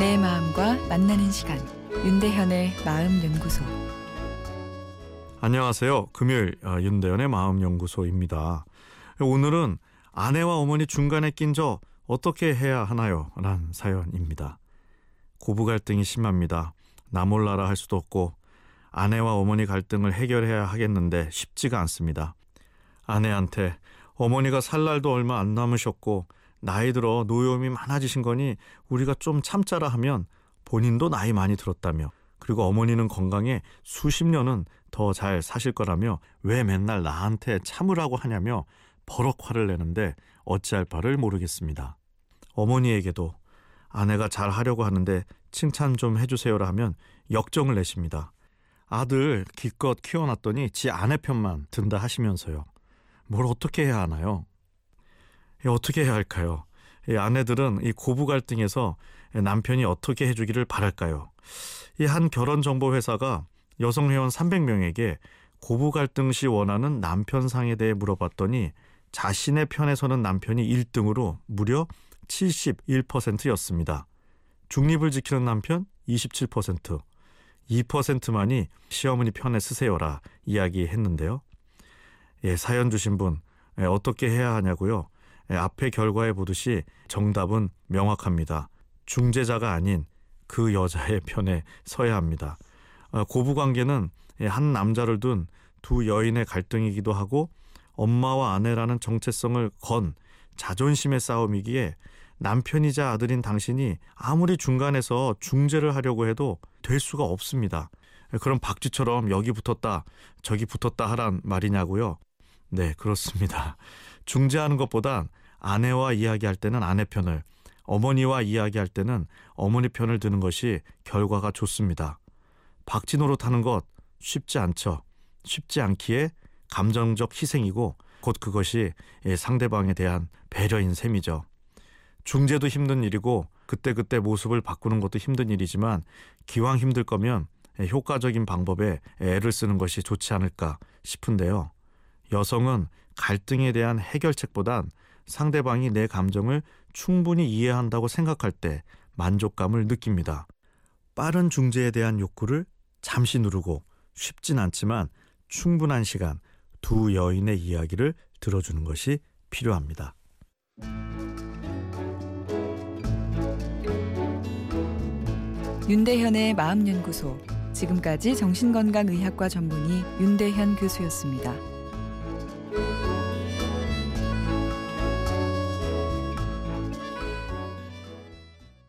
내 마음과 만나는 시간 윤대현의 마음 연구소 안녕하세요. 금요일 어, 윤대현의 마음 연구소입니다. 오늘은 아내와 어머니 중간에 낀 저 어떻게 해야 하나요? 란 사연입니다. 고부 갈등이 심합니다. 나 몰라라 할 수도 없고 아내와 어머니 갈등을 해결해야 하겠는데 쉽지가 않습니다. 아내한테 어머니가 살 날도 얼마 안 남으셨고 나이 들어 노여움이 많아지신 거니 우리가 좀 참자라 하면 본인도 나이 많이 들었다며 그리고 어머니는 건강에 수십 년은 더 잘 사실 거라며 왜 맨날 나한테 참으라고 하냐며 버럭 화를 내는데 어찌할 바를 모르겠습니다. 어머니에게도 아내가 잘 하려고 하는데 칭찬 좀 해주세요라 하면 역정을 내십니다. 아들 기껏 키워놨더니 지 아내 편만 든다 하시면서요. 뭘 어떻게 해야 하나요? 어떻게 해야 할까요? 이 아내들은 이 고부 갈등에서 남편이 어떻게 해주기를 바랄까요? 이 한 결혼 정보 회사가 여성 회원 300명에게 고부 갈등 시 원하는 남편 상에 대해 물어봤더니 자신의 편에 서는 남편이 1등으로 무려 71%였습니다. 중립을 지키는 남편 27%, 2%만이 시어머니 편에 쓰세요라 이야기했는데요. 예, 사연 주신 분 예, 어떻게 해야 하냐고요? 예, 앞의 결과에 보듯이 정답은 명확합니다. 중재자가 아닌 그 여자의 편에 서야 합니다. 어, 고부 관계는 예, 한 남자를 둔 두 여인의 갈등이기도 하고 엄마와 아내라는 정체성을 건 자존심의 싸움이기에 남편이자 아들인 당신이 아무리 중간에서 중재를 하려고 해도 될 수가 없습니다. 예, 그럼 박쥐처럼 여기 붙었다 저기 붙었다 하란 말이냐고요? 네 그렇습니다. 중재하는 것보단 아내와 이야기할 때는 아내 편을 어머니와 이야기할 때는 어머니 편을 드는 것이 결과가 좋습니다. 박쥐 노릇하는 것 쉽지 않죠. 쉽지 않기에 감정적 희생이고 곧 그것이 상대방에 대한 배려인 셈이죠. 중재도 힘든 일이고 그때그때 모습을 바꾸는 것도 힘든 일이지만 기왕 힘들 거면 효과적인 방법에 애를 쓰는 것이 좋지 않을까 싶은데요. 여성은 갈등에 대한 해결책보단 상대방이 내 감정을 충분히 이해한다고 생각할 때 만족감을 느낍니다. 빠른 중재에 대한 욕구를 잠시 누르고 쉽진 않지만 충분한 시간 두 여인의 이야기를 들어주는 것이 필요합니다. 윤대현의 마음연구소 지금까지 정신건강의학과 전문의 윤대현 교수였습니다.